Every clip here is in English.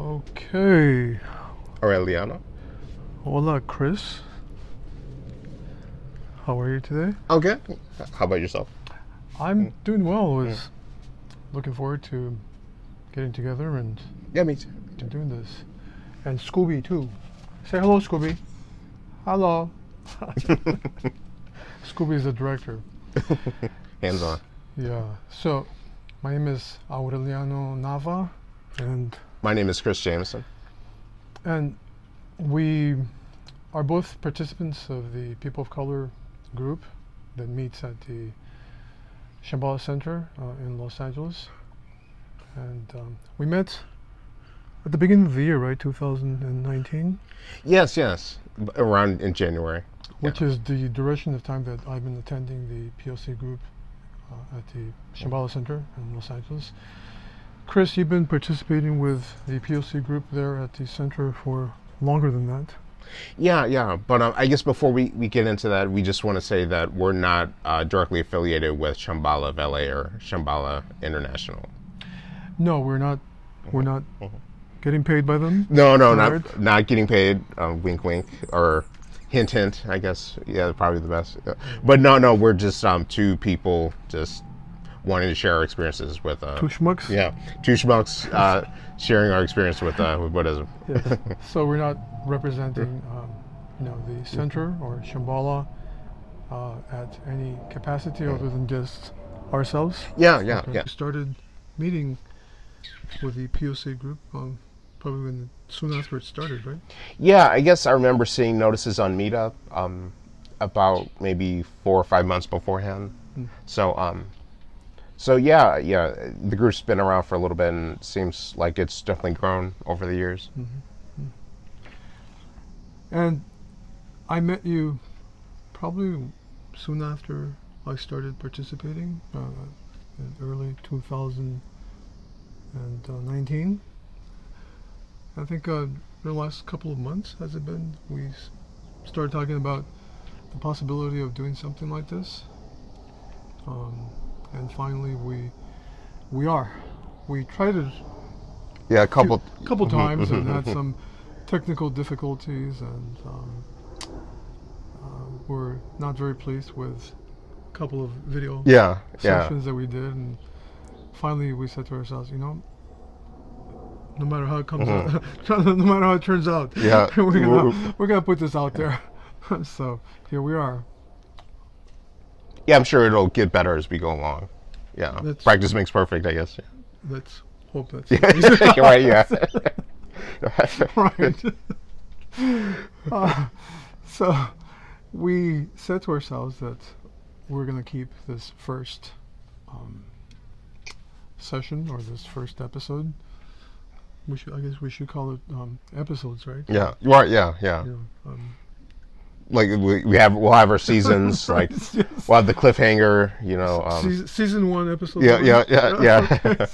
Okay. Aureliano. Hola, Chris. How are you today? Okay. How about yourself? I'm mm. doing well. Was mm. looking forward to getting together and, Yeah, me too. and doing this. And Scooby too. Say hello, Scooby. Hello. Scooby is the director. Hands on. Yeah. So, my name is Aureliano Nava, and My name is Chris Jameson. and we are both participants of the People of Color group that meets at the Shambhala Center uh, in Los Angeles. And um, we met at the beginning of the year, right, 2019, Yes, yes. Around in January. which is the duration of time that I've been attending the POC group uh, at the Shambhala Center in Los Angeles. Chris, you've been participating with the POC group there at the center for longer than that. Yeah, yeah. But um, I guess before we, we get into that, we just want to say that we're not uh, directly affiliated with Shambhala of LA or Shambhala International. No, we're not. We're not getting paid by them. No, no, not not getting paid. Um, wink, wink, or hint, hint. I guess. Yeah, probably the best. But no, no, we're just um, two people just wanting to share our experiences with. Uh, Two schmucks. yeah, two schmucks uh, sharing our experience with uh, with Buddhism. Yes. so we're not representing, um, you know, the center or Shambhala uh, at any capacity other than just ourselves. Yeah, yeah, Okay. yeah. We started meeting with the POC group um, probably when soon after it started, right? Yeah, I guess I remember seeing notices on Meetup um, about maybe four or five months beforehand. So, um, so yeah, yeah, the group's been around for a little bit, and seems like it's definitely grown over the years. And I met you probably soon after I started participating, uh, in early 2019. I think uh, the last couple of months has it been we started talking about the possibility of doing something like this, um, and finally we we are. We tried it Yeah, a couple. a couple times and had some technical difficulties and um, uh, we're not very pleased with a couple of video Yeah, yeah, sessions that we did and finally we said to ourselves you know no matter how it comes out no matter how it turns out Mm-hmm. Yeah. we're, gonna, we're gonna put this out there so here we are yeah. I'm sure it'll get better as we go along. Yeah, That's- practice makes perfect, I guess. Yeah. let's hope that's You're right. Yeah. right. Uh, so we said to ourselves that we're going to keep this first um, session or this first episode. We should, I guess, we should call it um, episodes, right? yeah, you are. Yeah, yeah. You know, um, Like we, we have, we'll have our seasons. like yes. we'll have the cliffhanger. You know. Um, season, season one, episode. yeah, one? yeah, yeah, yeah. Okay.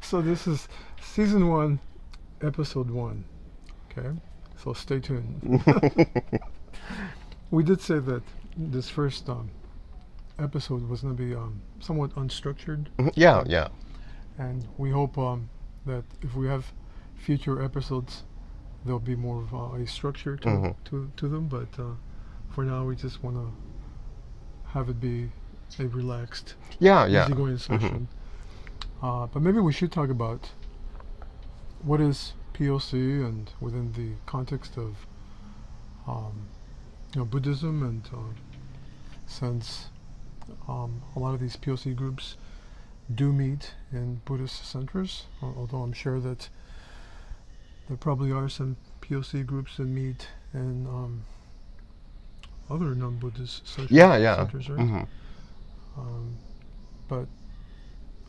so this is season one, episode one. Okay, so stay tuned. we did say that this first um, episode was going to be um, somewhat unstructured, yeah, yeah. and we hope um, that if we have future episodes, there'll be more of uh, a structure to, Mhm. to to them. But uh, for now, we just want to have it be a relaxed Yeah, yeah. easygoing session. Uh, but maybe we should talk about what is POC and within the context of um, you know, Buddhism and uh, since um, a lot of these POC groups do meet in Buddhist centers, although I'm sure that there probably are some POC groups that meet in um, other non-Buddhist centers. Yeah, yeah. centers right? hmm Um, but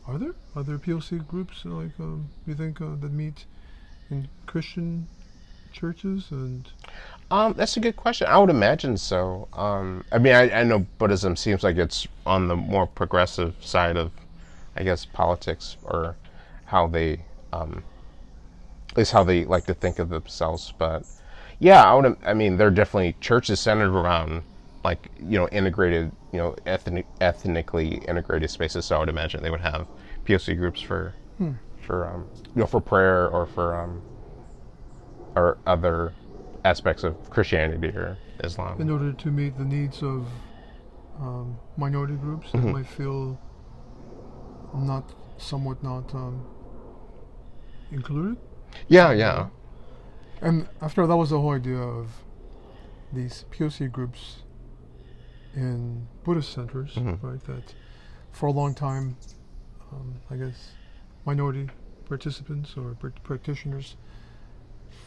are there are there POC groups like um, you think uh, that meet in Christian churches and Um, that's a good question. I would imagine so. Um, I mean, I, I know Buddhism seems like it's on the more progressive side of, I guess, politics or how they, um, at least how they like to think of themselves. But yeah, I would. I mean, there are definitely churches centered around like you know integrated, you know, ethnic, ethnically integrated spaces. So I would imagine they would have POC groups for, for um, you know, for prayer or for um, or other aspects of Christianity or Islam. in order to meet the needs of um, minority groups that Mhm. might feel not somewhat not um, included. Yeah, yeah. And after all, that was the whole idea of these POC groups in Buddhist centers, Mhm. right? That for a long time, um, I guess, minority participants or pr- practitioners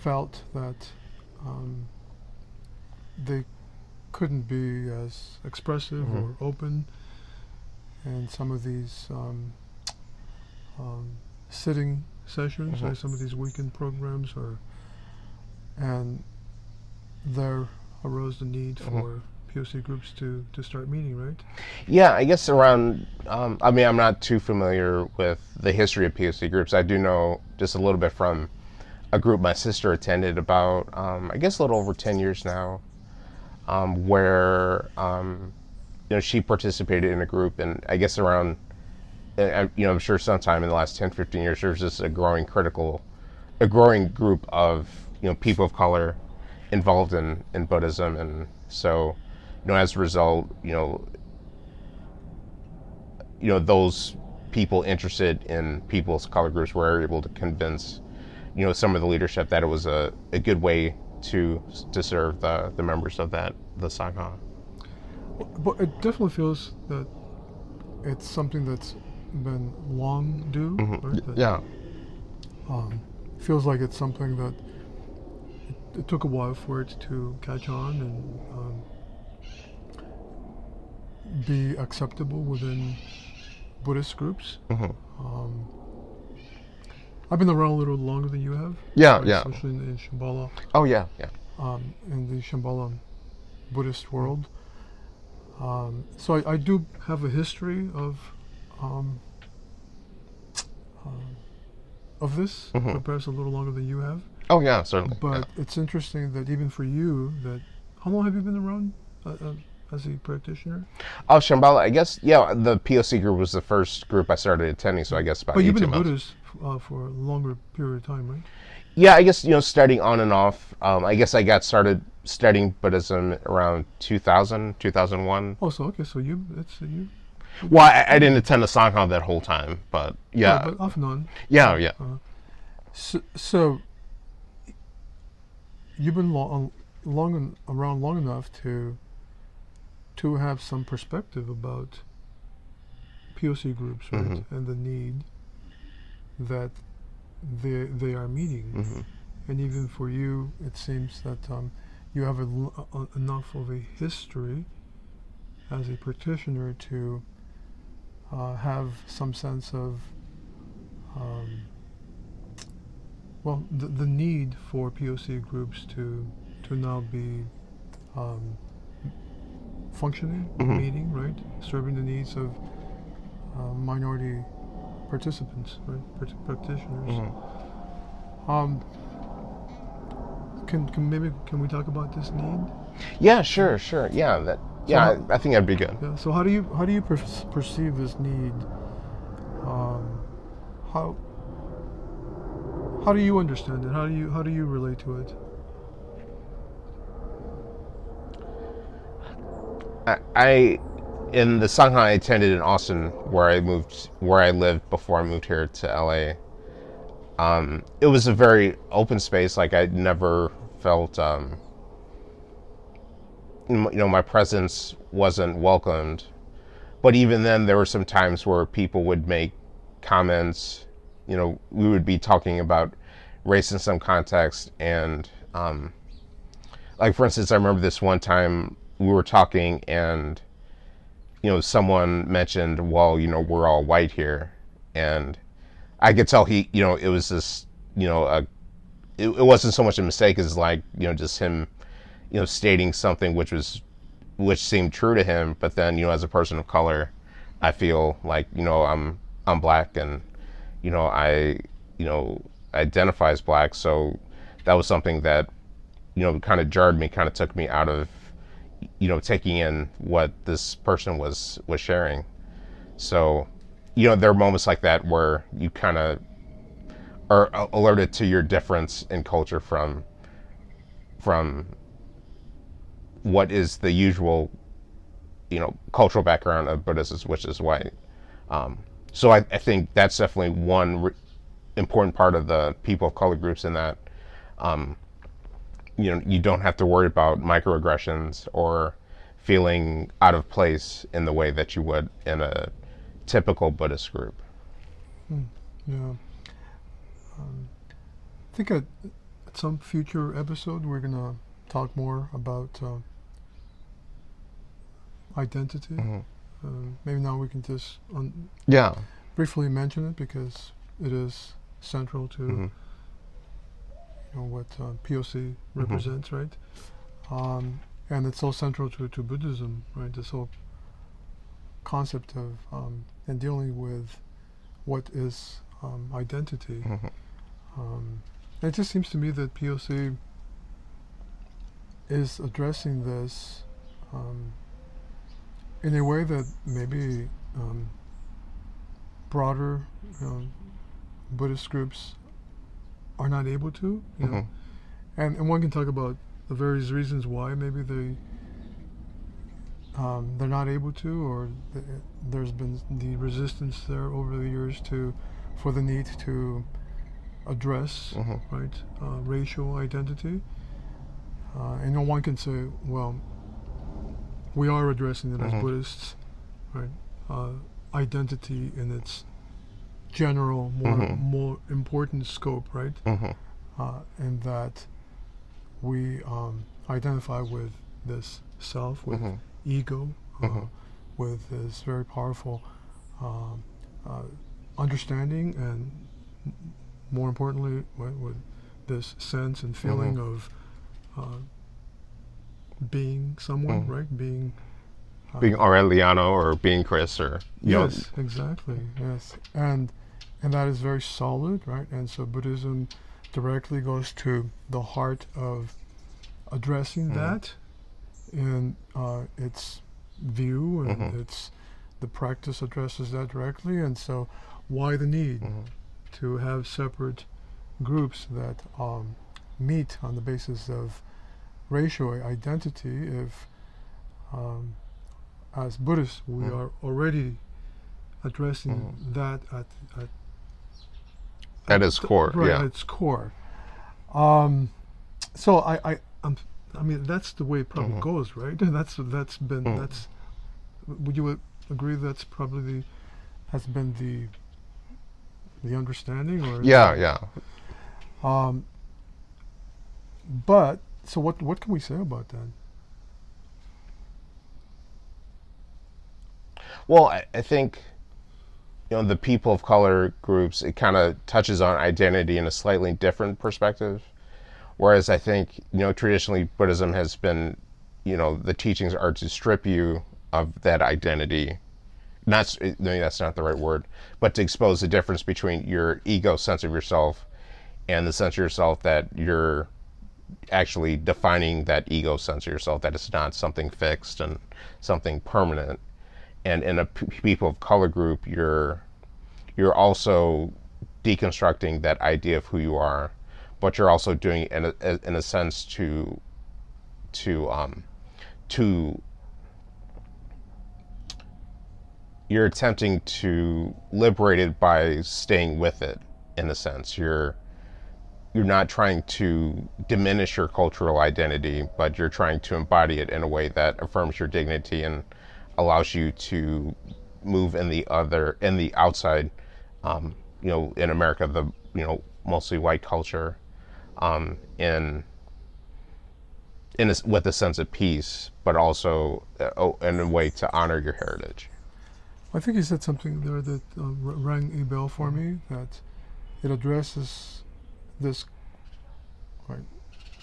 felt that um, they couldn't be as expressive Mhm. or open, and some of these um, um, sitting sessions, Mhm. like some of these weekend programs, or and there arose the need Mhm. for POC groups to, to start meeting, right? Yeah, I guess around. Um, I mean, I'm not too familiar with the history of POC groups. I do know just a little bit from a group my sister attended about, um, I guess, a little over 10 years now, um, where um, you know she participated in a group, and I guess around, I- you know, I'm sure sometime in the last 10, 15 years, there's just a growing critical, a growing group of you know people of color involved in in Buddhism, and so you know as a result, you know you know those people interested in people's color groups were able to convince you know some of the leadership that it was a, a good way to to serve the, the members of that the sangha. But it definitely feels that it's something that's been long due, right? That, Yeah. Um, feels like it's something that it, took a while for it to catch on and um, be acceptable within Buddhist groups. hmm Um, I've been around a little longer than you have, Yeah, right, yeah. especially in, in Shambhala, Oh yeah, yeah. um, in the Shambhala Buddhist world. Um, so I, I do have a history of um, um, of this, Mhm. but perhaps a little longer than you have. Oh yeah, certainly. But yeah. it's interesting that even for you, that how long have you been around uh, uh, as a practitioner? Oh, Shambhala. I guess yeah. The POC group was the first group I started attending, so I guess about But you've 18 been a. Buddhist uh, for a longer period of time, right? Yeah, I guess you know starting on and off. Um, I guess I got started studying Buddhism around 2000, 2001. Oh, so okay, so you it's uh, you. Well, I, I didn't attend a sangha that whole time, but yeah, but off and on. yeah, yeah. So, so you've been long, long around long enough to to have some perspective about POC groups, right, Mhm. and the need that they they are meeting. hmm And even for you, it seems that um, you have a a- enough of a history as a practitioner to uh, have some sense of, um, well, the, the need for POC groups to to now be um, functioning, Mhm. meeting, right, serving the needs of uh, minority participants, right, prac- practitioners. hmm Um, can, can maybe can we talk about this need? Yeah, sure, sure. Yeah, that. Yeah, how- I, I think that'd be good. Yeah. So how do you how do you per- perceive this need? Um, how how do you understand it? How do you how do you relate to it? I, in the sangha I attended in Austin, where I moved, where I lived before I moved here to LA. Um, it was a very open space. Like I never felt, um, you know, my presence wasn't welcomed. But even then, there were some times where people would make comments. You know, we would be talking about race in some context, and um, like for instance, I remember this one time we were talking, and you know, someone mentioned, "Well, you know, we're all white here," and I could tell he, you know, it was this, you know, a, it, it wasn't so much a mistake as like, you know, just him, you know, stating something which was, which seemed true to him. But then, you know, as a person of color, I feel like, you know, I'm, I'm black and, you know, I, you know, identify as black. So that was something that, you know, kind of jarred me, kind of took me out of, you know, taking in what this person was, was sharing. So, you know, there are moments like that where you kind of are alerted to your difference in culture from from what is the usual, you know, cultural background of Buddhists, which is white. Um, so I, I, think that's definitely one re- important part of the people of color groups in that, um, you know, you don't have to worry about microaggressions or feeling out of place in the way that you would in a typical Buddhist group. Hmm. Yeah. Um, I think at, at, some future episode we're gonna talk more about uh, identity. Mm-hmm. Uh, maybe now we can just un- yeah briefly mention it because it is central to mm-hmm. you know what uh, POC mm-hmm. represents, mm-hmm. right? Um, and it's so central to, to Buddhism, right? This whole concept of um, and dealing with what is um, identity. Mm-hmm. Um, it just seems to me that POC is addressing this um, in a way that maybe um, broader know, Buddhist groups are not able to. You mm-hmm. know? and, and one can talk about the various reasons why maybe they um, they're not able to, or th- there's been the resistance there over the years to for the need to address mm-hmm. right uh, racial identity. Uh, and no one can say, well, we are addressing it mm-hmm. as Buddhists, right? Uh, identity in its general, more mm-hmm. more important scope, right? Mm-hmm. Uh, and that we um, identify with this self, with mm-hmm. ego, uh, mm-hmm. with this very powerful um, uh, understanding, and more importantly, with, with, this sense and feeling mm-hmm. of uh, being someone, mm. right? Being uh, being Aureliano or being Chris or yes, know. exactly, yes, and and that is very solid, right? And so Buddhism directly goes to the heart of addressing mm. that in uh, its view and mm-hmm. its the practice addresses that directly, and so why the need mm-hmm. to have separate groups that um, meet on the basis of racial identity if, um, as Buddhists, we mm. are already addressing mm. that at, at, at, its core, right, yeah. At its core. Um, so I, I, I'm, i mean, that's the way it probably mm-hmm. goes, right? That's that's been mm. that's. Would you agree that's probably the, has been the. The understanding, or yeah, yeah. Um, but so what what can we say about that? Well, I, I think you know the people of color groups it kind of touches on identity in a slightly different perspective whereas i think you know traditionally buddhism has been you know the teachings are to strip you of that identity not maybe that's not the right word but to expose the difference between your ego sense of yourself and the sense of yourself that you're actually defining that ego sense of yourself that it's not something fixed and something permanent. And in a p- people of color group you're you're also deconstructing that idea of who you are but you're also doing it in a, in a sense to to um to you're attempting to liberate it by staying with it in a sense. You're you're not trying to diminish your cultural identity, but you're trying to embody it in a way that affirms your dignity and allows you to move in the other in the outside. Um, you know, in America, the you know mostly white culture, um, in in a, with a sense of peace, but also uh, in a way to honor your heritage. I think you said something there that uh, rang a bell for me that it addresses this right,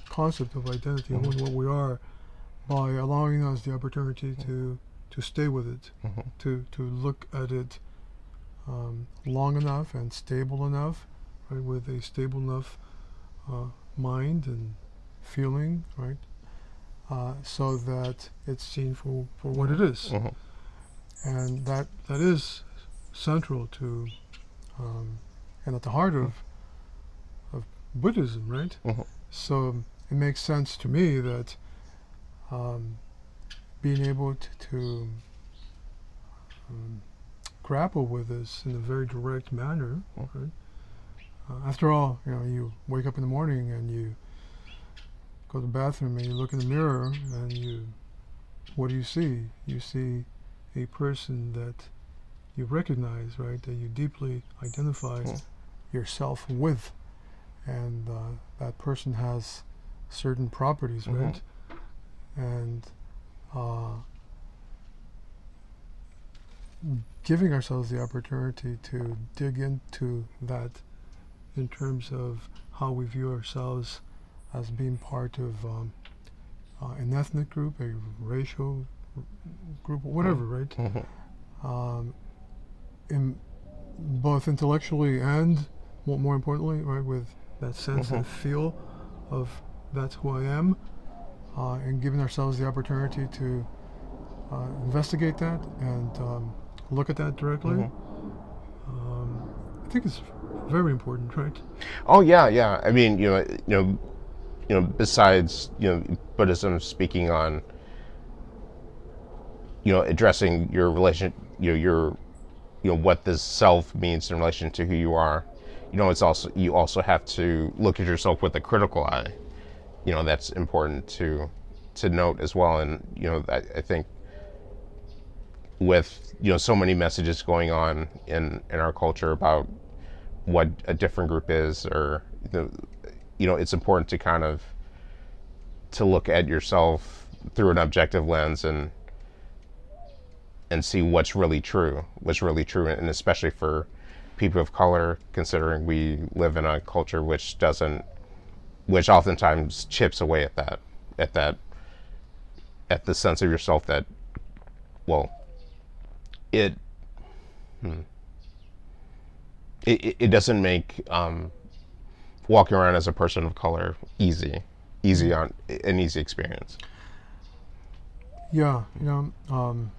concept of identity mm-hmm. and what we are by allowing us the opportunity mm-hmm. to to stay with it, mm-hmm. to to look at it um, long enough and stable enough, right, with a stable enough uh, mind and feeling, right, uh, so that it's seen for, for what it is. Mm-hmm. and that that is central to um, and at the heart of Buddhism, right? Mm-hmm. So, it makes sense to me that um, being able to, to um, grapple with this in a very direct manner. Mm. Right? Uh, after all, you know, you wake up in the morning and you go to the bathroom and you look in the mirror and you, what do you see? You see a person that you recognize, right? That you deeply identify Mm. yourself with, and uh, that person has certain properties, Mhm. right? And uh, giving ourselves the opportunity to dig into that in terms of how we view ourselves as being part of um, uh, an ethnic group, a racial r- group, whatever, right? Mhm. Um, in both intellectually and more, more importantly, right, with that sense Mhm. and feel of that's who I am, uh, and giving ourselves the opportunity to uh, investigate that and um, look at that directly. Mhm. Um, I think it's very important, right? Oh yeah, yeah. I mean, you know, you know, you know. Besides, you know, Buddhism speaking on, you know, addressing your relation, you know, your, you know, what this self means in relation to who you are. You know, it's also you also have to look at yourself with a critical eye. You know, that's important to to note as well. And you know, I, I think with you know so many messages going on in in our culture about what a different group is or the, you know it's important to kind of to look at yourself through an objective lens and and see what's really true what's really true and especially for people of color considering we live in a culture which doesn't which oftentimes chips away at that at that at the sense of yourself that well it hmm, it, it- doesn't make um, walking around as a person of color easy easy on an easy experience. Yeah, you know, um,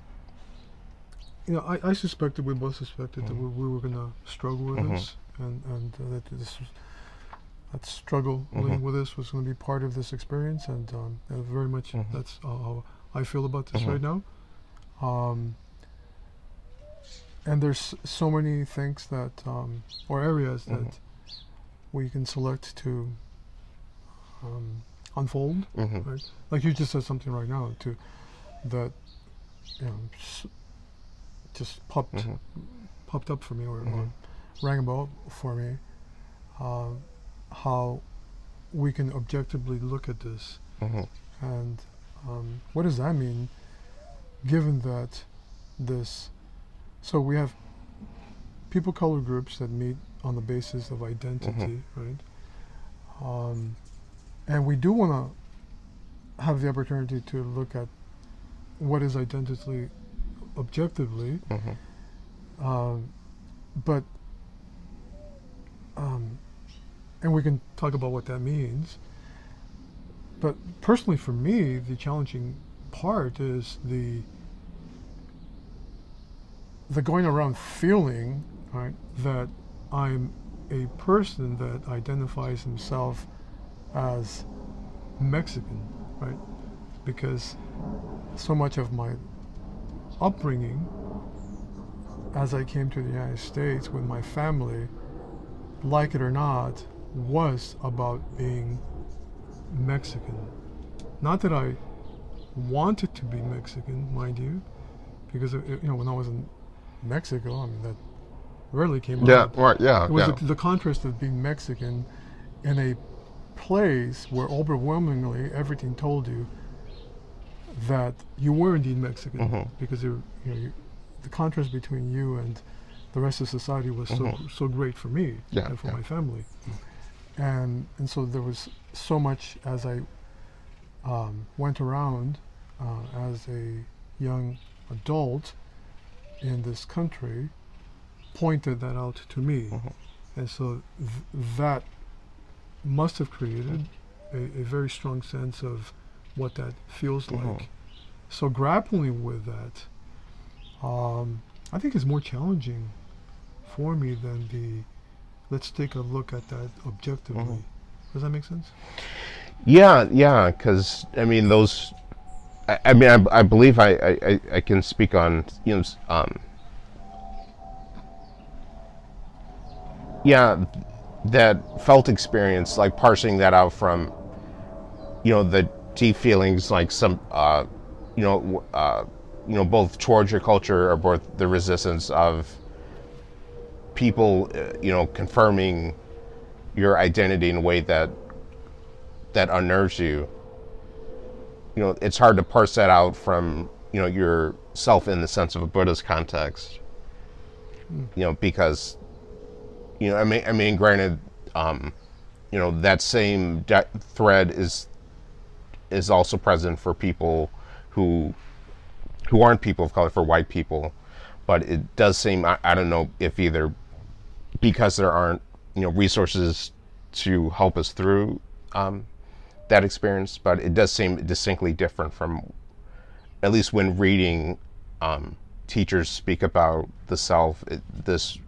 you know, I, I suspected we both suspected that we, we were going to struggle with Mhm. this, and and uh, that this was, that struggle Mhm. with this was going to be part of this experience, and, um, and very much Mhm. that's uh, how I feel about this Mhm. right now. Um, and there's so many things that, um, or areas that we can select to um, unfold right? Like you just said something right now to that, you know, s- just popped Mhm. popped up for me or, or Mhm. rang a bell for me. Uh, how we can objectively look at this, hmm and um, what does that mean, given that this, so we have people color groups that meet on the basis of identity, right? Um, and we do want to have the opportunity to look at what is identity objectively, hmm um, but um, and we can talk about what that means. But personally, for me, the challenging part is the the going around feeling right that I'm a person that identifies himself as Mexican, right? Because so much of my upbringing as I came to the United States with my family, like it or not, was about being Mexican. Not that I wanted to be Mexican, mind you, because it, you know when I was in Mexico, I mean that rarely came yeah up. right yeah It was yeah the, the contrast of being Mexican in a place where overwhelmingly everything told you that you were indeed Mexican Mhm. because you, you know, you, the contrast between you and the rest of society was so Mhm. so great for me Yeah, and for yeah. my family, and and so there was so much as I um, went around uh, as a young adult in this country, pointed that out to me, Mhm. and so th- that must have created a, a very strong sense of what that feels Mhm. like. So grappling with that, um, I think is more challenging for me than the let's take a look at that objectively. Mhm. Does that make sense? Yeah, yeah, because I mean those. I, I mean, I, I believe I, I, I- I can speak on you know, um, yeah, that felt experience, like parsing that out from, you know, the deep feelings, like some, uh, you know, uh, you know, both towards your culture or both the resistance of people, uh, you know, confirming your identity in a way that that unnerves you. You know it's hard to parse that out from you know yourself in the sense of a buddhist context. You know because you know i mean i mean granted um you know that same de- thread is is also present for people who who aren't people of color for white people but it does seem i, I don't know if either because there aren't you know resources to help us through um, that experience, but it does seem distinctly different from at least when reading um, teachers speak about the self. It, this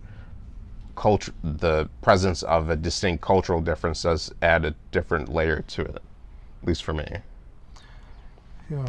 culture, the presence of a distinct cultural difference does add a different layer to it, at least for me. Yeah.